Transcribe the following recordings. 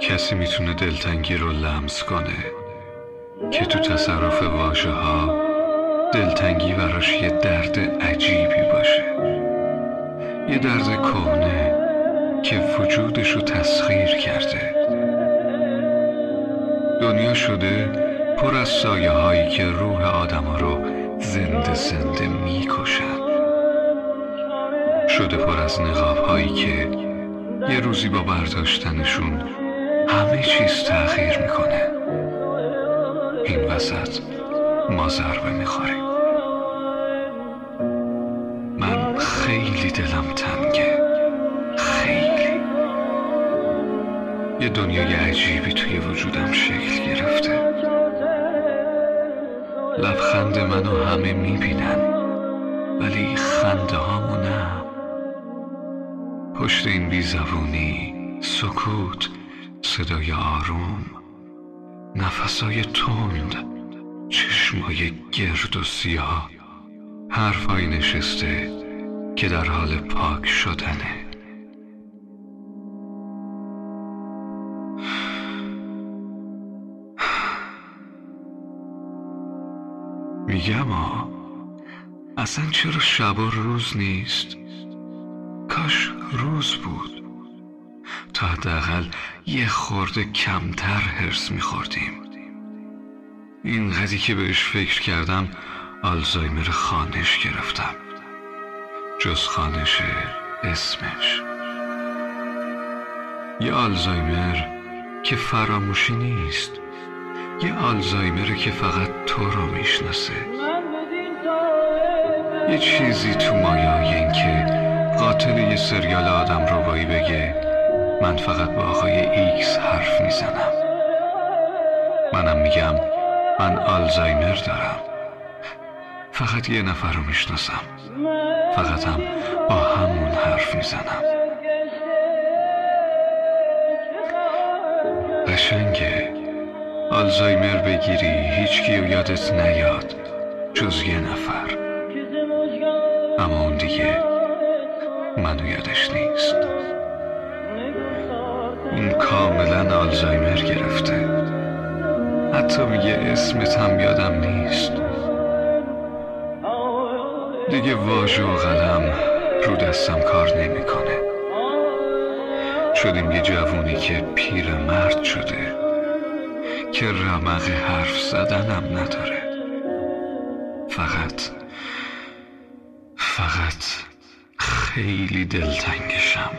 کسی می‌تونه دلتنگی رو لمس کنه که تو تصرف واژه ها دلتنگی براش یه درد عجیبی باشه؟ یه درد کهنه که وجودش رو تسخیر کرده. دنیا شده پر از سایه هایی که روح آدم رو زنده زنده می‌کشن شده پر از نقاب هایی که یه روزی با برداشتنشون همه چیز تغییر می‌کنه. این وسط ما ضربه می‌خوریم. من خیلی دلم تنگه. خیلی. یه دنیای عجیبی توی منو همه می‌بینن. ولی خنده هامو نه. پشت این بیزبونی سکوت صدای آروم نفسای تند چشمای گرد و سیاه. حرفای نشسته که در حال پاک شدنه. میگم آ اصلا چرا شب و روز نیست؟ کاش روز بود. تا حداقل یه خورده کمتر هرس میخوردیم. اینقدری که بهش فکر کردم آلزایمر خانش گرفتم. جز خانش اسمش. یه آلزایمر که فراموشی نیست. یه آلزایمر که فقط تو رو می‌شناسه. یه چیزی تو مایه‌های این که قاتل یه سریال آدم‌ربایی بگه من فقط با آقای ایکس حرف می‌زنم. منم میگم من آلزایمر دارم. فقط یه نفر رو می‌شناسم. فقط هم با همون حرف می‌زنم. آلزایمر بگیری هیچ کیو یادت نیاد. جز یه نفر. اما اون دیگه منو یادش نیست. اون کاملا آلزایمر گرفته. حتی میگه اسمت هم یادم نیست. دیگه واژه و قلم رو دستم کار نمی‌کنه. شدیم یه جوونی که پیر مرد شده. که رمق حرف زدنم نداره. فقط فقط خیلی دلتنگشم.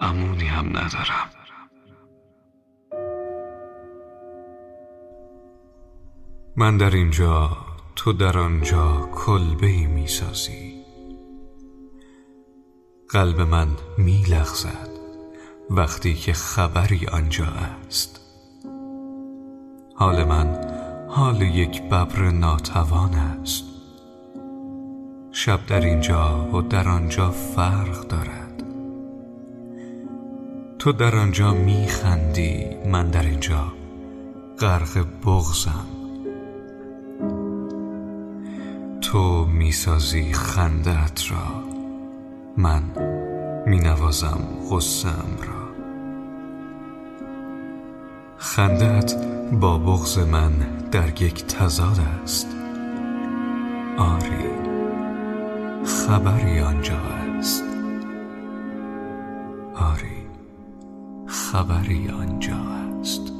امونی هم ندارم. من در اینجا تو در آنجا کلبه ای می سازی قلب من می لغزد وقتی که خبری آنجا است. حال من حال یک ببر ناتوان است. شب در اینجا و در آنجا فرق دارد. تو در آنجا میخندی من در اینجا غرق بغزم تو می‌سازی خندت را من مینوازم غصم را. خندت با بغز من در یک تضاد است. آری خبری آنجا است. آری خبری آنجا است.